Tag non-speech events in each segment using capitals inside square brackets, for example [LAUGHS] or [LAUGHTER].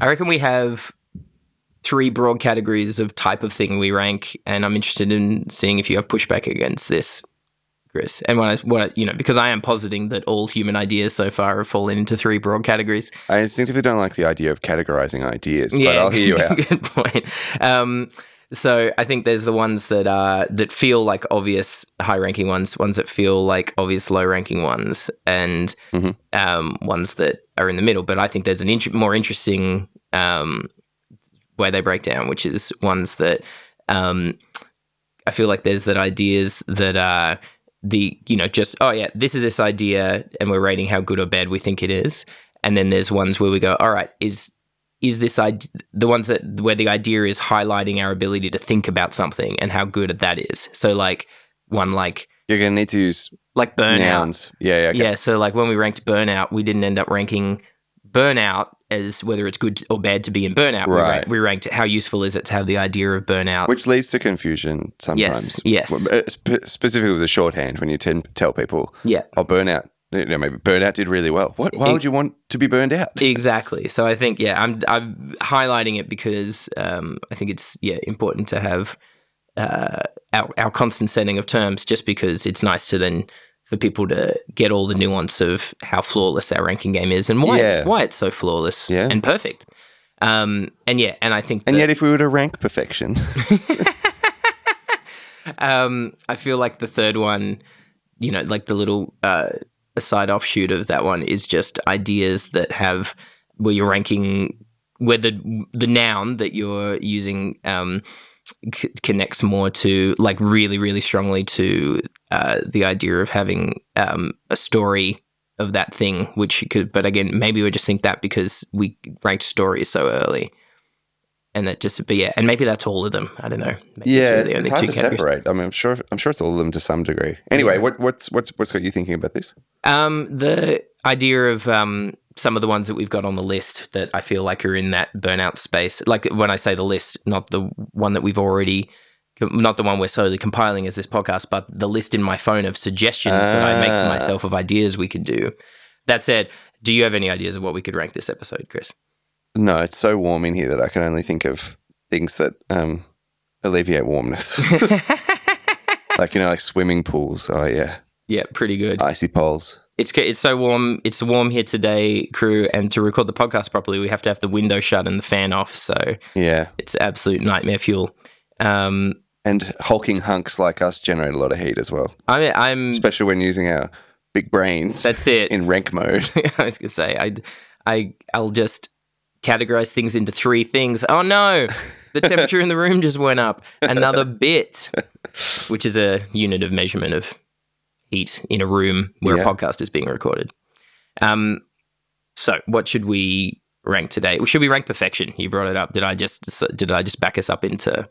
I reckon we have three broad categories of type of thing we rank, and I'm interested in seeing if you have pushback against this, Chris. And when I, what I, you know, because I am positing that all human ideas so far have fallen into three broad categories. I instinctively don't like the idea of categorizing ideas, but I'll hear you [LAUGHS] out. good point. Um, so I think there's the ones that are that feel like obvious high ranking ones, ones that feel like obvious low ranking ones, and Mhm. um, ones that are in the middle. But I think there's an int- more interesting um, way they break down, which is ones that um, I feel like there's that ideas that are the you know just oh yeah this is this idea and we're rating how good or bad we think it is, and then there's ones where we go all right is is this the ones that where the idea is highlighting our ability to think about something and how good that is. So like one like You're going to need to use like burnout. nouns. Yeah, yeah. Okay. Yeah, so like when we ranked burnout, we didn't end up ranking burnout as whether it's good or bad to be in burnout. We, Right. ranked, we ranked how useful is it to have the idea of burnout. Which leads to confusion sometimes. yes. Well, uh, specifically with the shorthand, when you tend tell people, yeah, oh, burnout. You know, maybe burnout did really well. What? Why would you want to be burned out? [LAUGHS] exactly. So I think yeah, I'm I'm highlighting it because um, I think it's yeah important to have uh, our our constant setting of terms, just because it's nice to then for people to get all the nuance of how flawless our ranking game is and why Yeah. it's, why it's so flawless Yeah. and perfect. Um, and yeah, and I think And yet, if we were to rank perfection, [LAUGHS] um, I feel like the third one, you know, like the little uh, side offshoot of that one is just ideas that have where you're ranking where the the noun that you're using um, c- connects more to like really really strongly to uh, the idea of having um, a story of that thing, which could. But again, maybe we just think that because we ranked stories so early. And that just, but yeah, and maybe that's all of them. I don't know. Maybe yeah, it's, it's hard to categories. separate. I mean, I'm sure. I'm sure it's all of them to some degree. Anyway, Yeah. what, what's what's what's got you thinking about this? Um, the idea of um, some of the ones that we've got on the list that I feel like are in that burnout space. Like when I say the list, not the one that we've already, not the one we're slowly compiling as this podcast, but the list in my phone of suggestions that I make to Ah. myself of ideas we could do. That said, do you have any ideas of what we could rank this episode, Chris? No, it's so warm in here that I can only think of things that um, alleviate warmness, [LAUGHS] like you know, like swimming pools. Oh yeah, yeah, pretty good. icy poles. It's it's so warm. It's warm here today, crew. And to record the podcast properly, we have to have the window shut and the fan off. So Yeah, it's absolute nightmare fuel. Um, and hulking hunks like us generate a lot of heat as well, I, I'm. especially when using our big brains That's it. in rank mode. [LAUGHS] I was gonna say I, I, I'll just categorize things into three things. Oh no, the temperature in the room just went up another [LAUGHS] bit, which is a unit of measurement of heat in a room where Yeah. a podcast is being recorded. Um, so what should we rank today? Should we rank perfection? You brought it up. Did I just did I just back us up into?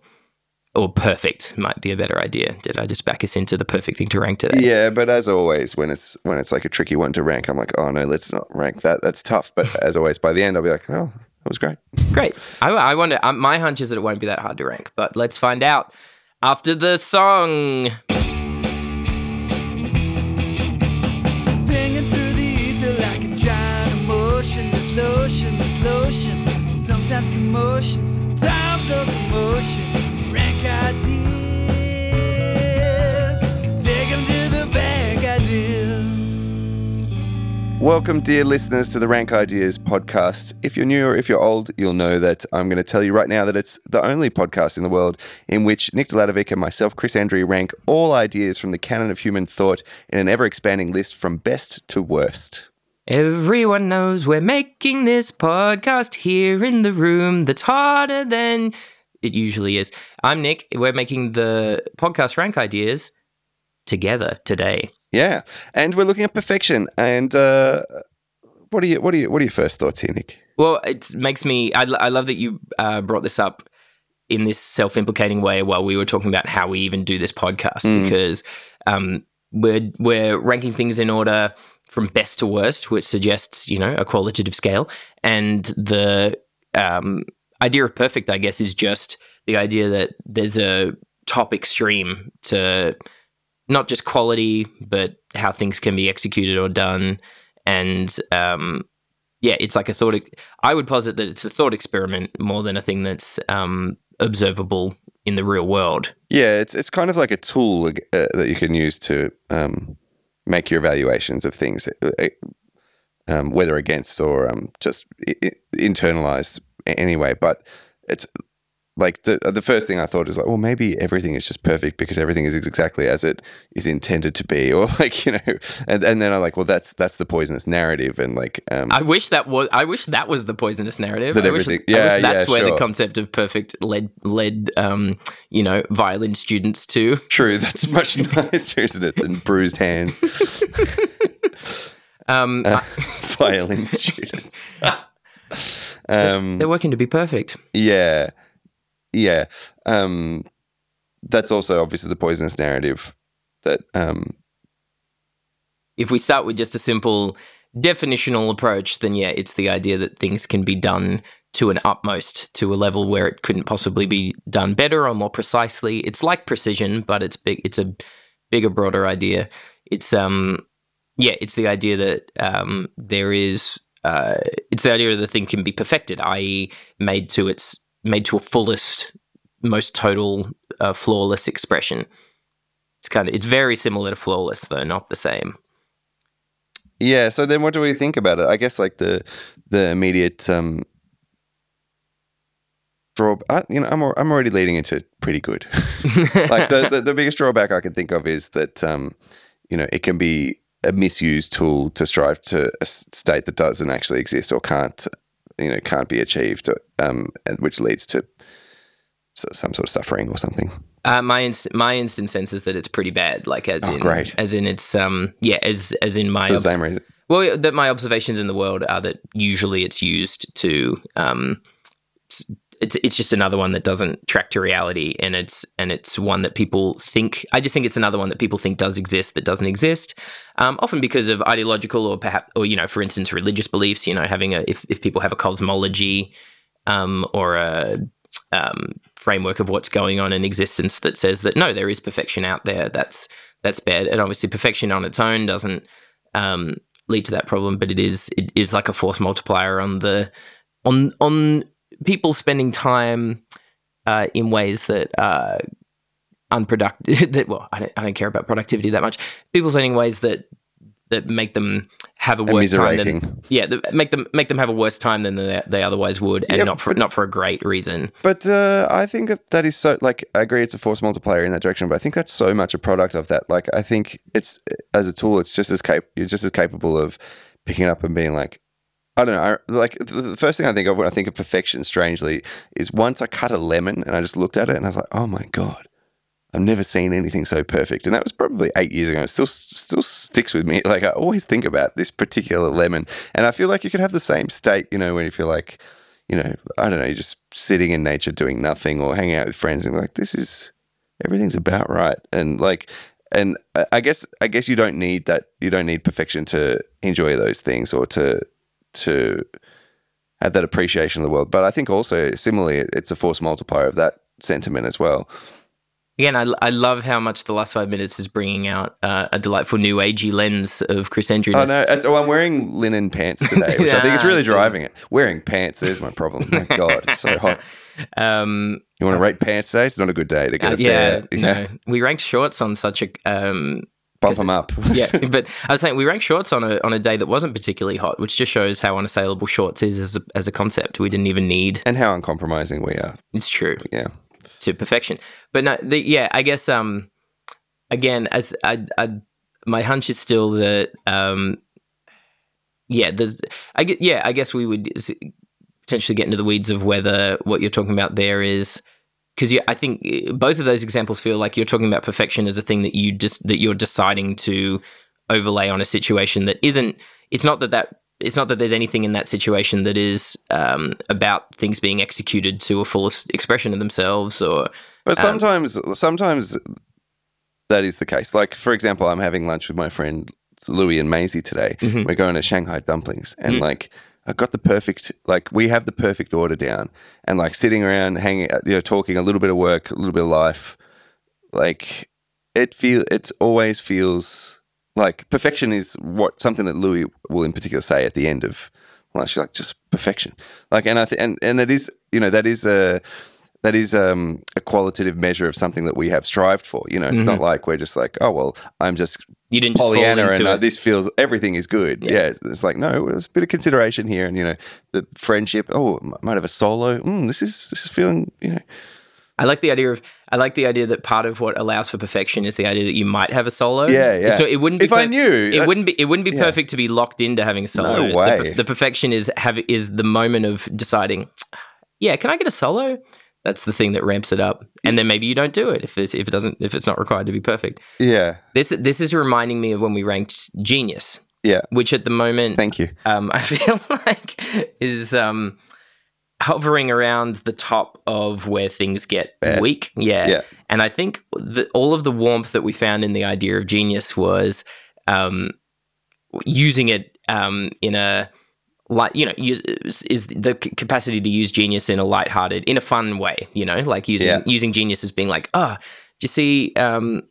Or perfect might be a better idea. Did I just back us into the perfect thing to rank today? Yeah, but as always, when it's when it's like a tricky one to rank, I'm like, oh no, let's not rank that. That's tough. But [LAUGHS] as always, by the end, I'll be like, oh, that was great. Great. I, I wonder. Um, my hunch is that it won't be that hard to rank, but let's find out after the song. Sometimes commotion, sometimes locomotion. Rank ideas. Take 'em to the bank, ideas. Welcome, dear listeners, to the Rank Ideas podcast. If you're new or if you're old, you'll know that I'm going to tell you right now that it's the only podcast in the world in which Nick Deladovic and myself, Chris Andrew, rank all ideas from the canon of human thought in an ever expanding list from best to worst. Everyone knows we're making this podcast here in the room that's harder than it usually is. I'm Nick. We're making the podcast rank ideas together today. Yeah, and we're looking at perfection. And uh, what are you? What are you? What are your first thoughts here, Nick? Well, it makes me. I, I love that you uh, brought this up in this self-implicating way while we were talking about how we even do this podcast Mm. because um, we're we're ranking things in order from best to worst, which suggests you know a qualitative scale, and the um, idea of perfect, I guess, is just the idea that there's a top extreme to not just quality, but how things can be executed or done, and um, yeah, it's like a thought. I would posit that it's a thought experiment more than a thing that's um, observable in the real world. Yeah, it's it's kind of like a tool uh, that you can use to um, make your evaluations of things, uh, uh, um, whether against or um, just internalized anyway. But it's like the the first thing I thought is like, well, maybe everything is just perfect because everything is exactly as it is intended to be, [LAUGHS] or like you know, and and then I'm like, well, that's that's the poisonous narrative, and like, um, I wish that was. I wish that was the poisonous narrative. That I wish, everything- I yeah, wish that's yeah, where the concept of perfect led led um, you know violin students to. true, that's much [LAUGHS] nicer, isn't it, than bruised hands, [LAUGHS] Um, Uh, violin students. um, they're working to be perfect. Yeah. Yeah. Um that's also obviously the poisonous narrative that um if we start with just a simple definitional approach, then yeah, it's the idea that things can be done to an utmost, to a level where it couldn't possibly be done better or more precisely. It's like precision, but it's big. It's a bigger, broader idea. It's um, yeah, it's the idea that um, there is. Uh, it's the idea that the thing can be perfected, i.e., made to its made to a fullest, most total, uh, flawless expression. It's kind of it's very similar to flawless, though not the same. yeah, so then what do we think about it? I guess like the the immediate um draw I, you know I'm I'm already leading into pretty good. [LAUGHS] like the, the the biggest drawback I can think of is that um you know it can be a misused tool to strive to a state that doesn't actually exist or can't you know can't be achieved um and which leads to some sort of suffering or something. Uh, my ins- my instant sense is that it's pretty bad. Like as Oh, in, great. as in it's um yeah as as in my For the same reason. well that my observations in the world are that usually it's used to um it's it's, just another one that doesn't track to reality and it's and it's one that people think I just think it's another one that people think does exist that doesn't exist um, often because of ideological or perhaps or you know for instance religious beliefs you know having a if, if people have a cosmology um, or a um, framework of what's going on in existence that says that no, there is perfection out there. That's that's bad, and obviously perfection on its own doesn't um, lead to that problem, but it is it is like a force multiplier on the on on people spending time uh, in ways that are unproductive. [LAUGHS] that well, I don't, I don't care about productivity that much. People spending ways that that make them have a worse time than yeah, that make them make them have a worse time than they, they otherwise would, and not for not for a great reason. But uh, I think that that is so. Like, I agree, it's a force multiplier in that direction. But I think that's so much a product of that. Like, I think it's as a tool, it's just as cap- You're just as capable of picking it up and being like, I don't know. I, like the, first thing I think of when I think of perfection, strangely, is once I cut a lemon and I just looked at it and I was like, oh my god. I've never seen anything so perfect, and that was probably eight years ago. It still still sticks with me. [LAUGHS] Like I always think about this particular lemon, and I feel like you could have the same state, you know, when you feel like, you know, I don't know, you're just sitting in nature doing nothing or hanging out with friends, and like, this is everything's about right, and like, and I guess I guess you don't need that. You don't need perfection to enjoy those things or to to have that appreciation of the world. But I think also similarly, it's a force multiplier of that sentiment as well. Again, I, I love how much the last five minutes is bringing out uh, a delightful new agey lens of Chris Andrews. Oh no! Oh, I'm wearing linen pants today, which I think is [LAUGHS] really driving it. Wearing pants, there's my problem. My [LAUGHS] God, it's so hot. um, You want to rate pants today? It's not a good day to get uh, a yeah, fair. no. we ranked shorts on such a um, bump them up. [LAUGHS] yeah, [LAUGHS] but I was saying we ranked shorts on a on a day that wasn't particularly hot, which just shows how unassailable shorts is as a, as a concept. We didn't even need. and how uncompromising we are. It's true. Yeah. to perfection. But no, the, yeah, I guess um, again, as I, I, my hunch is still that um, yeah, there's, I get, yeah, I guess we would potentially get into the weeds of whether what you're talking about there is because I think eh, both of those examples feel like you're talking about perfection as a thing that you just that you're deciding to overlay on a situation that isn't. It's not that that it's not that there's anything in that situation that is um, about things being executed to a fullest expression of themselves or But Um, sometimes, sometimes that is the case. Like, for example, I'm having lunch with my friend Louis and Maisie today. Mhm. We're going to Shanghai dumplings, and Mm. like, I got the perfect, like, we have the perfect order down, and like sitting around, hanging, you know, talking a little bit of work, a little bit of life. Like, it feel, it always feels like perfection is what something that Louis will in particular say at the end of Well, like just perfection. Like, and I think, and and it is, you know, that is a that is um, a qualitative measure of something that we have strived for. You know, it's not like we're just like, oh well, I'm just You didn't Pollyanna and uh, this feels everything is good. Yeah. Yeah, it's, like no, there's a bit of consideration here, and you know, the friendship. Oh, might have a solo. Mm, this is this is feeling. You know, I like the idea of I like the idea that part of what allows for perfection is the idea that you might have a solo. Yeah, yeah. So it wouldn't be If I knew, it wouldn't be it wouldn't be yeah. perfect to be locked into having a solo. No The way. per- The, perfection is have is the moment of deciding. Yeah, can I get a solo? That's the thing that ramps it up, and then maybe you don't do it if it's, if it doesn't if it's not required to be perfect. yeah, This this is reminding me of when we ranked Genius, yeah. which at the moment Thank you. um, [LAUGHS] I feel like is um, hovering around the top of where things get Bad. weak. Yeah. Yeah. And I think that all of the warmth that we found in the idea of genius was um, using it um, in a like you know use, is the capacity to use genius in a lighthearted in a fun way you know like using Yeah. using genius as being like oh do you see um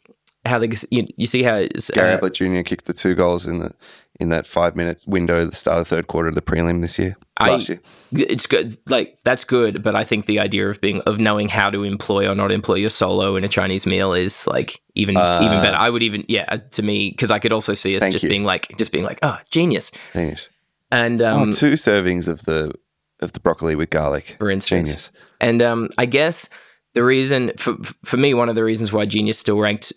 how the you, you see how it's, Gary uh, Ablett Jr. kicked the two goals in the in that five minutes window the start of the third quarter of the prelim this year. I- last year. it's good it's like that's good but i think the idea of being of knowing how to employ or not employ your solo in a chinese meal is like even Uh, even better i would even yeah to me because i could also see us just you. being like just being like oh genius Genius. And um oh, two servings of the of the broccoli with garlic. for instance Genius. and um i guess the reason for for me one of the reasons why genius still ranked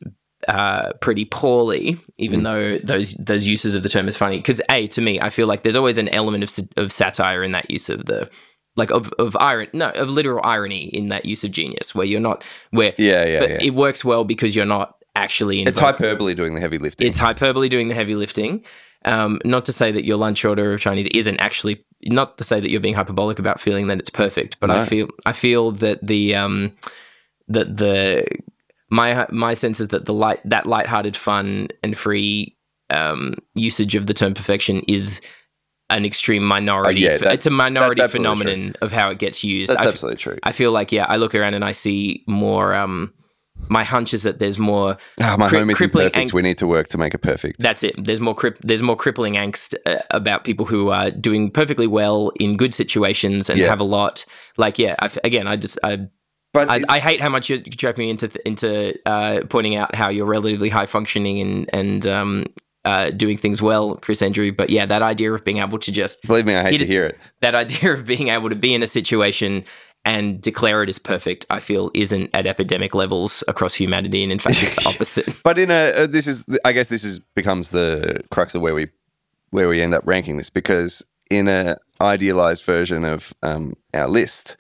uh, pretty poorly, even Mm. though those those uses of the term is funny. Because a to me, I feel like there's always an element of of satire in that use of the like of of irony, no, of literal irony in that use of genius, where you're not where Yeah, yeah, yeah. it works well because you're not actually in it's hyperbole doing the heavy lifting. it's hyperbole doing the heavy lifting. Um, not to say that your lunch order of Chinese isn't actually not to say that you're being hyperbolic about feeling that it's perfect, but I feel I feel that the um, that the my my sense is that the light that lighthearted fun and free um, usage of the term perfection is an extreme minority. Oh, yeah, it's a minority phenomenon of how it gets used. That's I f- absolutely true. I feel like yeah, I look around and I see more. Um, my hunch is that there's more Ah, my cri- home isn't crippling perfect. ang- we need to work to make it perfect. that's it. There's more crip- there's more crippling angst uh, about people who are doing perfectly well in good situations and Yeah. have a lot. Like yeah, I again, I just I but I, I hate how much you're drag me into th- into uh, pointing out how you're relatively high functioning and and um, uh, doing things well, Chris Andrew. But yeah, that idea of being able to just believe me, I hate to hear it. that idea of being able to be in a situation and declare it as perfect, I feel isn't at epidemic levels across humanity, and in fact, it's the [LAUGHS] opposite. But in a uh, this is I guess this is becomes the crux of where we where we end up ranking this because in a idealized version of um, our list,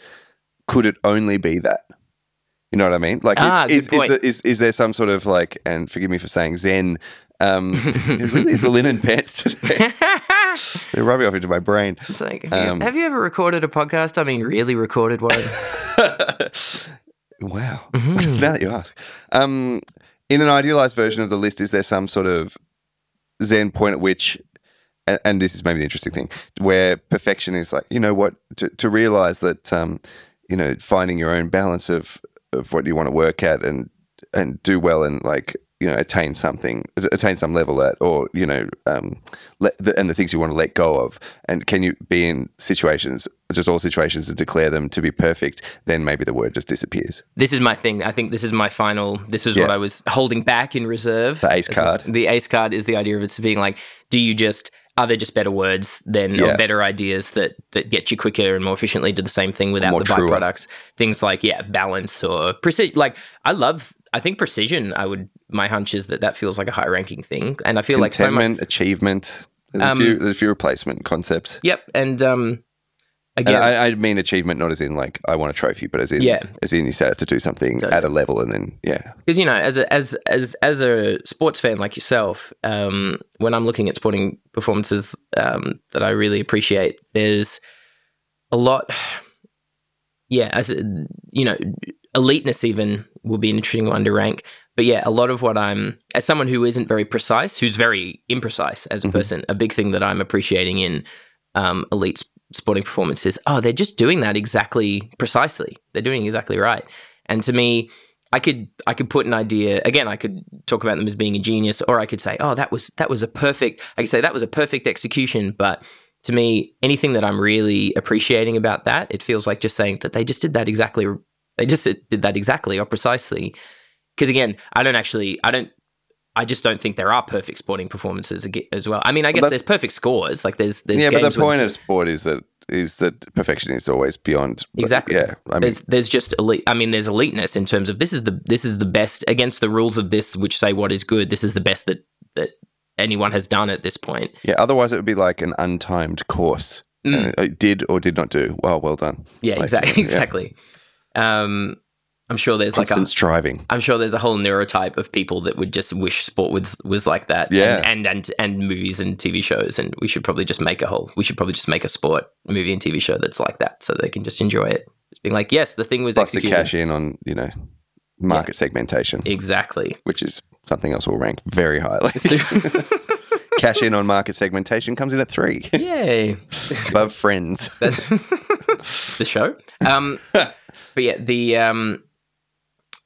could it only be that? You know what I mean? Like, is, Ah, is, is, there- is, is there some sort of like, and forgive me for saying Zen, um, [LAUGHS] it really is the linen pants today. [LAUGHS] [LAUGHS] They're rubbing off into my brain. It's like, have, you, Um, have you ever recorded a podcast? I mean, really recorded one? [LAUGHS] [LAUGHS] wow. Mhm. now that you ask. Um, in an idealized version of the list, is there some sort of Zen point at which, and, and this is maybe the interesting thing, where perfection is like, you know what, to, to realize that, um, you know, finding your own balance of, of what you want to work at and, and do well and like, you know, attain something, attain some level at, or, you know, um, let, the, and the things you want to let go of. And can you be in situations, just all situations, and declare them to be perfect, then maybe the word just disappears. this is my thing. I think this is my final. This is what I was holding back in reserve. The ace card. The ace card is the idea of it being like, do you just are there just better words than Yeah. or better ideas that that get you quicker and more efficiently to the same thing without More the truer. byproducts? Things like yeah, balance or precision. Like I love. I think precision. I would. My hunch is that that feels like a high ranking thing, and I feel like so much. Achievement. There's, Um, a few, there's a few replacement concepts. Yep, and um, And again, I, I mean achievement not as in like I want a trophy, but as in Yeah. as in you set out to do something Totally. at a level and then yeah. because you know as a as as as a sports fan like yourself um when i'm looking at sporting performances um that i really appreciate there's a lot [SIGHS] yeah as you know eliteness even will be an interesting one to rank but yeah a lot of what i'm as someone who isn't very precise who's very imprecise as a Mhm. person a big thing that i'm appreciating in um elite sporting performances oh they're just doing that exactly precisely they're doing exactly right and to me I could I could put an idea again. I could talk about them as being a genius, or I could say, "Oh, that was that was a perfect." I could say that was a perfect execution, but to me, anything that I'm really appreciating about that, it feels like just saying that they just did that exactly. They just did that exactly or precisely. Because again, I don't actually, I don't, I just don't think there are perfect sporting performances as well. I mean, I guess there's perfect scores. Like there's, there's yeah, but the point of sport is that is that perfection is always beyond. Exactly. Yeah. I mean, there's there's just elite. I mean, there's eliteness in terms of this is the this is the best against the rules of this, which say what is good. This is the best that that anyone has done at this point. yeah. Otherwise, it would be like an untimed course. Mm. It did or did not do. Well, well done. Yeah, Like, exactly. [LAUGHS] yeah. Exactly. Um, I'm sure there's like a. striving. I'm sure there's a whole neurotype of people that would just wish sport was was like that. Yeah. And, and and and movies and TV shows, and we should probably just make a whole. We should probably just make a sport movie and TV show that's like that, so they can just enjoy it. Just being like, yes, the thing was Plus to cash in on you know market segmentation, Exactly. which is something else we'll rank very highly. [LAUGHS] [LAUGHS] cash in on market segmentation comes in at three, Yay. [LAUGHS] above Friends. That's the show. Um, but yeah, the um,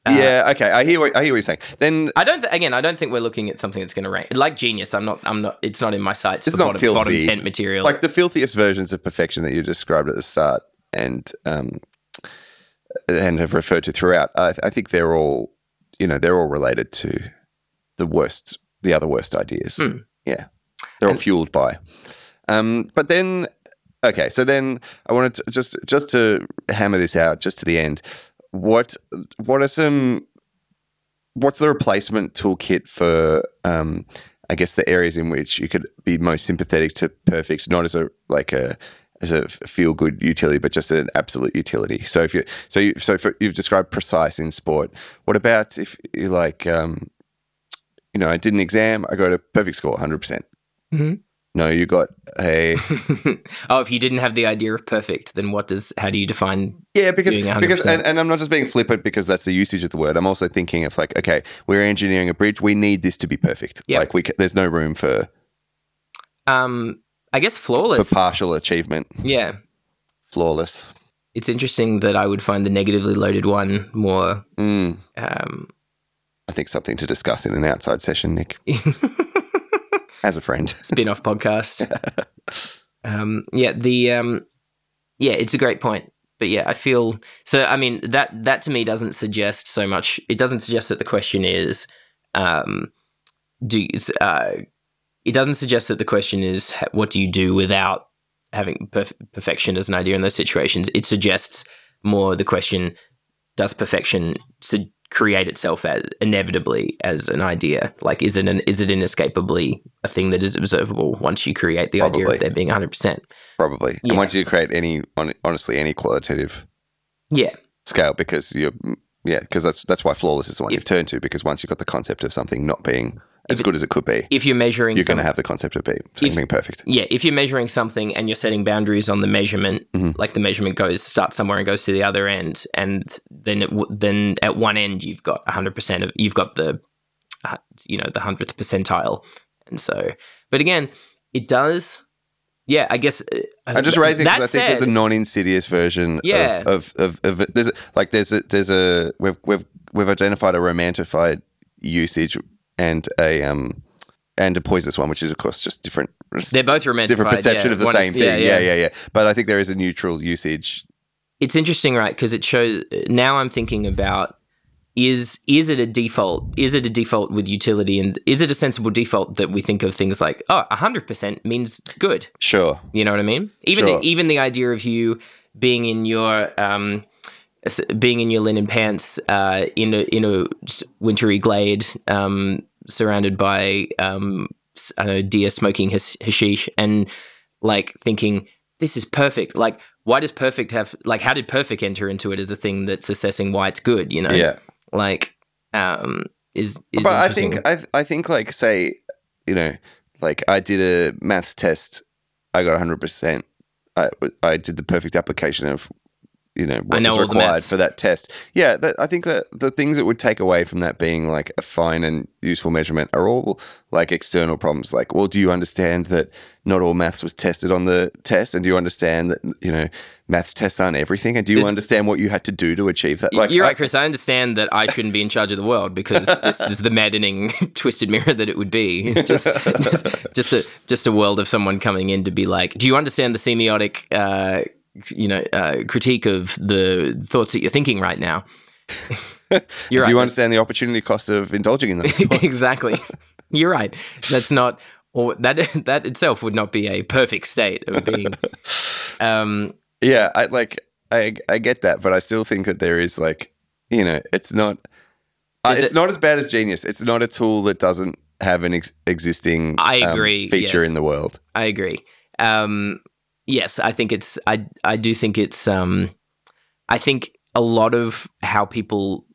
uh, yeah. Okay. I hear. What, I hear what you're saying. Then I don't. Th- again, I don't think we're looking at something that's going to rank like Genius. I'm not. I'm not. It's not in my sights. It's not bottom, bottom filthy. tent material. like the filthiest versions of perfection that you described at the start and um and have referred to throughout I, I think they're all you know they're all related to the worst the other worst ideas Hmm. yeah they're all fueled by um but then okay so then i wanted to just just to hammer this out just to the end what what are some what's the replacement toolkit for um I guess the areas in which you could be most sympathetic to perfect, not as a like a as a feel good utility, but just an absolute utility. So if you so you so for, you've described precise in sport. What about if you like um, you know I did an exam, I got a perfect score, hundred percent. No, you got a [LAUGHS] oh, if you didn't have the idea of perfect, then what does? How do you define? Yeah, because doing 100%. because and, and I'm not just being flippant because that's the usage of the word. I'm also thinking of like, okay, we're engineering a bridge. We need this to be perfect. Yeah. Like we, there's no room for Um, I guess flawless. for partial achievement. yeah, Flawless. it's interesting that I would find the negatively loaded one more. Mm, Um, I think something to discuss in an outside session, Nick, [LAUGHS] as a friend. [LAUGHS] spin-off podcast. um, yeah, the um, yeah, it's a great point. But yeah, I feel so. I mean that that to me doesn't suggest so much. It doesn't suggest that the question is, um, do uh, it doesn't suggest that the question is what do you do without having perf- perfection as an idea in those situations. It suggests more the question: Does perfection su- create itself as inevitably as an idea? Like, is it an is it inescapably a thing that is observable once you create the idea of there being hundred percent? Probably. Yeah. And once you create any, hon- honestly, any qualitative Yeah, scale, because you're, yeah, because that's that's why flawless is the one you've turned to. Because once you've got the concept of something not being as If good as it could be, if you're measuring, you're going to have the concept of being, something If- being perfect. yeah, if you're measuring something and you're setting boundaries on the measurement, Mhm. like the measurement goes starts somewhere and goes to the other end, and then it, w- then at one end you've got 100 percent of you've got the uh, you know the hundredth percentile, and so but again it does. Yeah, I guess. uh, I'm just raising that because I think there's a non-insidious version Yeah. of, of, of, of there's a, like there's a there's a we've we've we've identified a romantified usage and a um and a poisonous one, which is of course just different. They're both romantic. different perception of the One same is- thing. Yeah, yeah, yeah, But I think there is a neutral usage. it's interesting, right? Because it shows. Now I'm thinking about is is it a default? Is it a default with utility, and is it a sensible default that we think of things like oh, hundred percent means good? Sure. You know what I mean? Even Sure. the, even the idea of you being in your um, being in your linen pants uh, in a in a wintry glade, um, surrounded by um, I deer smoking his hashish, and like thinking this is perfect. Like, why does perfect have like? How did perfect enter into it as a thing that's assessing why it's good? You know? Yeah. Like, um, is is but I think I I think like say you know like I did a maths test, I got 100. percent I I did the perfect application of you know what know was required for that test. Yeah, that, I think that the things that would take away from that being like a fine and useful measurement are all like external problems. Like, well, do you understand that not all maths was tested on the test, and do you understand that you know maths tests aren't everything, and do you This- understand what you had to do to achieve that? Like, You're I- right, Chris. I understand that I shouldn't be in charge of the world because [LAUGHS] this is the maddening [LAUGHS] twisted mirror that it would be. It's just, just, just a just a world of someone coming in to be like, "Do you understand the semiotic, uh, you know, uh, critique of the thoughts that you're thinking right now?" [LAUGHS] You're do you understand the opportunity cost of indulging in those? [LAUGHS] exactly. You're right. That's not, or that [LAUGHS] that itself would not be a perfect state of being. Um, Yeah, I like I I get that, but I still think that there is like you know it's not uh, it's it- not as bad as Genius. It's not a tool that doesn't have an ex- existing I um, agree, feature yes. in the world. I agree. Um, yes, I think it's. I I do think it's. Um, I think a lot of how people.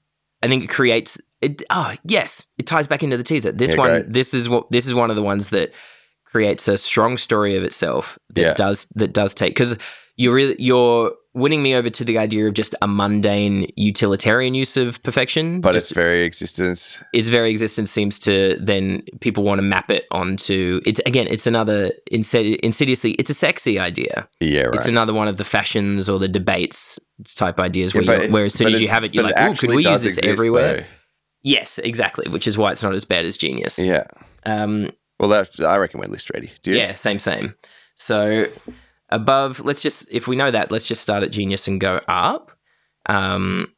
I think it creates. It. Oh yes, it ties back into the teaser. This Yeah, one. great. This is what. This is one of the ones that creates a strong story of itself that Yeah. does that does take because you're really you're winning me over to the idea of just a mundane utilitarian use of perfection But just its very existence, its very existence seems to then people want to map it onto it's again it's another insid- insidiously it's a sexy idea yeah, right. it's another one of the fashions or the debates type ideas Yeah, where, but where as soon as you have it you're like oh could we use this exist, everywhere yes exactly which is why it's not as bad as genius. Yeah. um Well, that I reckon we're list ready. Do you? yeah same same so above let's just if we know that let's just start at genius and go up um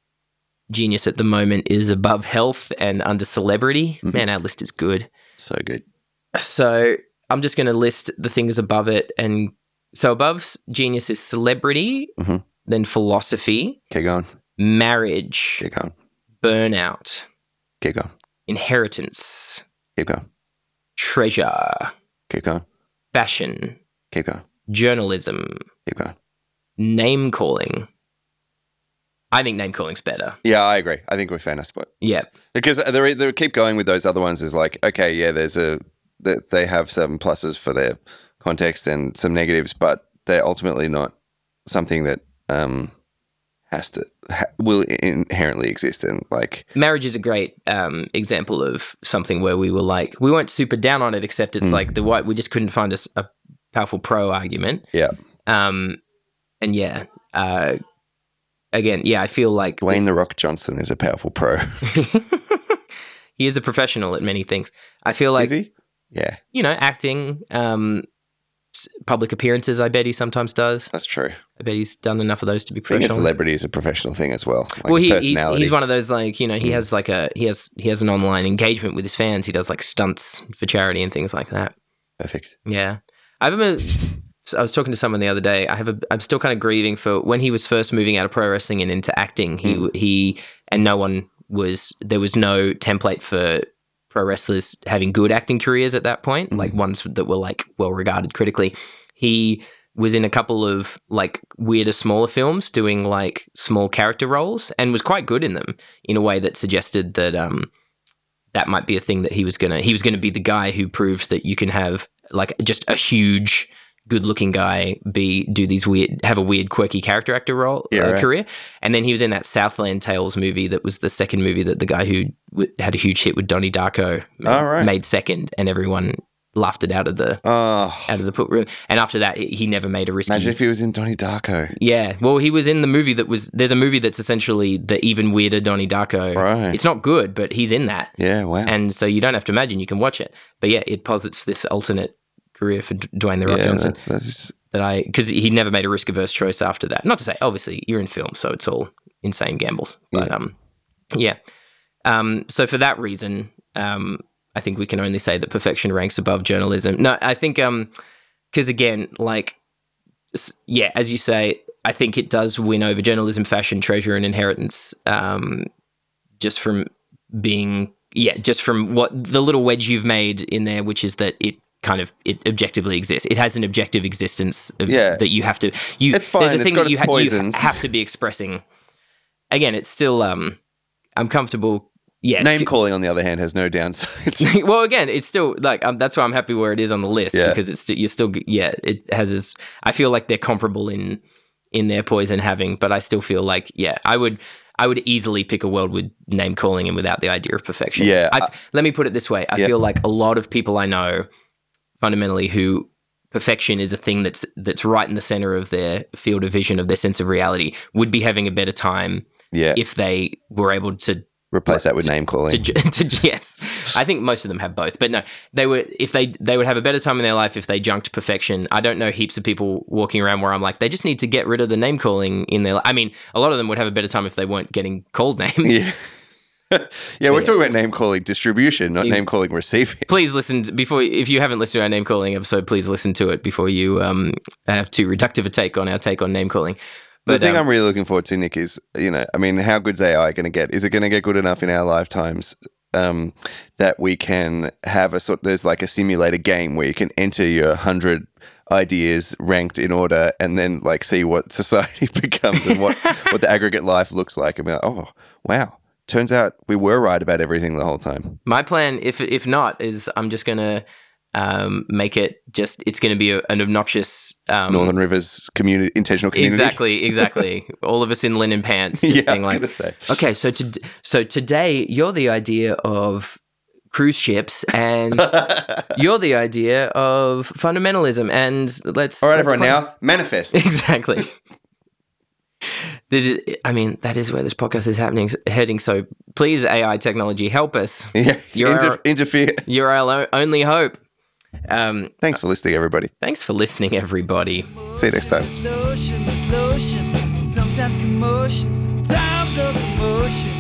genius at the moment is above health and under celebrity Mhm. man our list is good So good. So I'm just going to list the things above it. And so above genius is celebrity, Mhm. then philosophy, Keep going. marriage, Keep going. burnout, Keep going. inheritance, Keep going. treasure, Keep going. fashion, Keep going. Journalism, Keep going. name calling. I think name calling's better. Yeah, I agree. I think we found a spot. Yeah. Because they they keep going with those other ones is like okay, yeah, there's a that they have some pluses for their context and some negatives, but they're ultimately not something that um has to ha- will inherently exist and like Marriage is a great um, example of something where we were like, we weren't super down on it, except it's Mm. like the white, we just couldn't find a, a powerful pro argument. Yeah. Um, and yeah, uh, again, yeah, I feel like Dwayne this- the Rock Johnson is a powerful pro. [LAUGHS] he is a professional at many things. I feel like is he? Yeah, you know, acting, um, public appearances. I bet he sometimes does. that's true. I bet he's done enough of those to be Being a professional. celebrity is a professional thing as well. Like well, he, he personality. he's one of those like you know he Mm. has like a he has he has an online engagement with his fans. He does like stunts for charity and things like that. perfect. Yeah, I remember. I was talking to someone the other day. I have a. I'm still kind of grieving for when he was first moving out of pro wrestling and into acting. He Hmm. he and no one was. There was no template for pro wrestlers having good acting careers at that point. Mhm. Like ones that were like well regarded critically. He was in a couple of like weirder, smaller films doing like small character roles and was quite good in them in a way that suggested that um that might be a thing that he was gonna he was gonna be the guy who proved that you can have like just a huge good looking guy be do these weird have a weird quirky character actor role Yeah, uh, right. career and then he was in that Southland Tales movie that was the second movie that the guy who w- had a huge hit with Donnie Darko made, All right. made second and everyone laughed it out of the Oh, out of the put room and after that he he never made a risky imagine if he was in Donnie Darko. yeah well he was in the movie that was there's a movie that's essentially the even weirder Donnie Darko Right. it's not good but he's in that yeah. Wow. and so you don't have to imagine you can watch it but yeah it posits this alternate career for D- Dwayne the Rock yeah, Johnson that's, that's that I because he never made a risk averse choice after that. Not to say obviously you're in film, so it's all insane gambles. But um, yeah. Um, so for that reason, um, I think we can only say that perfection ranks above journalism. No, I think um, because again, like, yeah, as you say, I think it does win over journalism, fashion, treasure, and inheritance. Um, just from being yeah, just from what the little wedge you've made in there, which is that it kind of it objectively exists. It has an objective existence of, Yeah. that you have to you. It's fine, There's a it's thing got that you, ha- you have to be expressing. Again, it's still um, I'm comfortable. Yeah, name calling, on the other hand, has no downsides. [LAUGHS] well, again, it's still like um, that's why I'm happy where it is on the list Yeah. because it's st- you're still yeah it has this. I feel like they're comparable in in their poison having, but I still feel like yeah, I would I would easily pick a world with name calling and without the idea of perfection. Yeah, I, I- let me put it this way: I Yeah. feel like a lot of people I know, fundamentally, who perfection is a thing that's that's right in the center of their field of vision of their sense of reality would be having a better time Yeah. if they were able to Replace that with name calling. to, [LAUGHS] to yes i think most of them have both but no they were if they they would have a better time in their life if they junked perfection i don't know heaps of people walking around where i'm like they just need to get rid of the name calling in their li- i mean a lot of them would have a better time if they weren't getting called names yeah. [LAUGHS] [LAUGHS] yeah, we're talking about name calling distribution, not name calling receiving. [LAUGHS] please listen to, before if you haven't listened to our name calling episode please listen to it before you um have too reductive a take on our take on name calling But, the thing um, I'm really looking forward to, Nick, is you know, I mean, how good's AI going to get? Is it going to get good enough in our lifetimes um, that we can have a sort? There's like a simulator game where you can enter your hundred ideas ranked in order, and then like see what [LAUGHS] society becomes and what what the aggregate life looks like. And be like, oh wow, turns out we were right about everything the whole time. My plan, if if not, is I'm just gonna um, make it just. It's gonna be a, an obnoxious. Um, Northern Rivers community, intentional community. Exactly, [LAUGHS] exactly. All of us in linen pants, just yeah, I being was like, going to say. okay, so to, so today you're the idea of cruise ships, and [LAUGHS] you're the idea of fundamentalism, and let's. All right, let's everyone, play- now manifest. [LAUGHS] exactly. This is, I mean, that is where this podcast is happening, heading. So please, AI technology, help us. [LAUGHS] yeah, You're inter- our- interfere. You're our lo- only hope. Um, Thanks for listening, everybody. thanks for listening, everybody. See you next time. This lotion, this lotion. Sometimes commotion, sometimes locomotion.